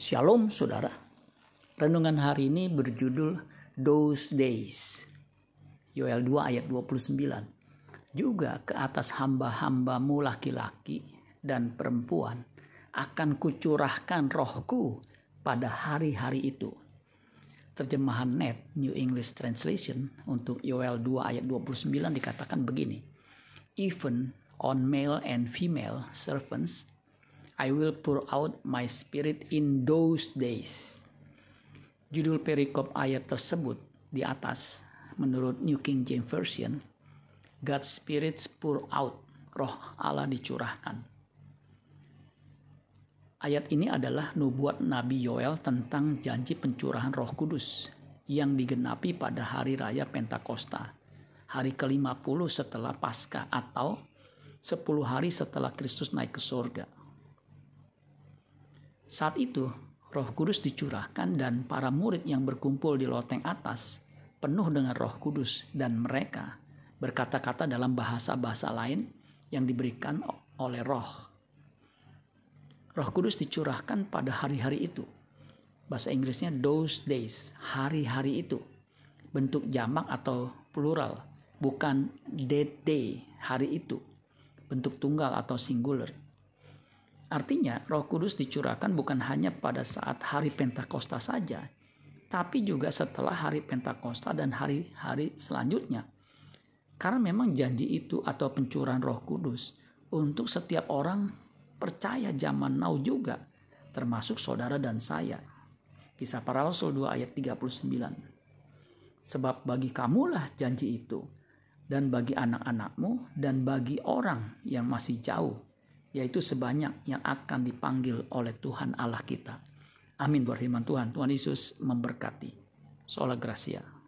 Shalom saudara. Renungan hari ini berjudul Those Days. Yoel 2 ayat 29. Juga ke atas hamba-hambamu laki-laki dan perempuan akan kucurahkan rohku pada hari-hari itu. Terjemahan net New English Translation untuk Yoel 2 ayat 29 dikatakan begini. Even on male and female servants I will pour out my spirit in those days. Judul perikop ayat tersebut di atas menurut New King James Version, God's spirits pour out, roh Allah dicurahkan. Ayat ini adalah nubuat Nabi Yoel tentang janji pencurahan roh kudus yang digenapi pada hari raya Pentakosta, hari ke-50 setelah Paskah atau 10 hari setelah Kristus naik ke surga. Saat itu, Roh Kudus dicurahkan dan para murid yang berkumpul di loteng atas penuh dengan Roh Kudus dan mereka berkata-kata dalam bahasa-bahasa lain yang diberikan oleh Roh. Roh Kudus dicurahkan pada hari-hari itu. Bahasa Inggrisnya those days, hari-hari itu. Bentuk jamak atau plural, bukan that day, hari itu. Bentuk tunggal atau singular. Artinya, Roh Kudus dicurahkan bukan hanya pada saat hari Pentakosta saja, tapi juga setelah hari Pentakosta dan hari-hari selanjutnya. Karena memang janji itu atau pencurahan Roh Kudus untuk setiap orang percaya zaman now juga, termasuk saudara dan saya. Kisah para Rasul 2 ayat 39. Sebab bagi kamulah janji itu, dan bagi anak-anakmu, dan bagi orang yang masih jauh, yaitu sebanyak yang akan dipanggil oleh Tuhan Allah kita. Amin buat firman Tuhan. Tuhan Yesus memberkati. Sola Gracia.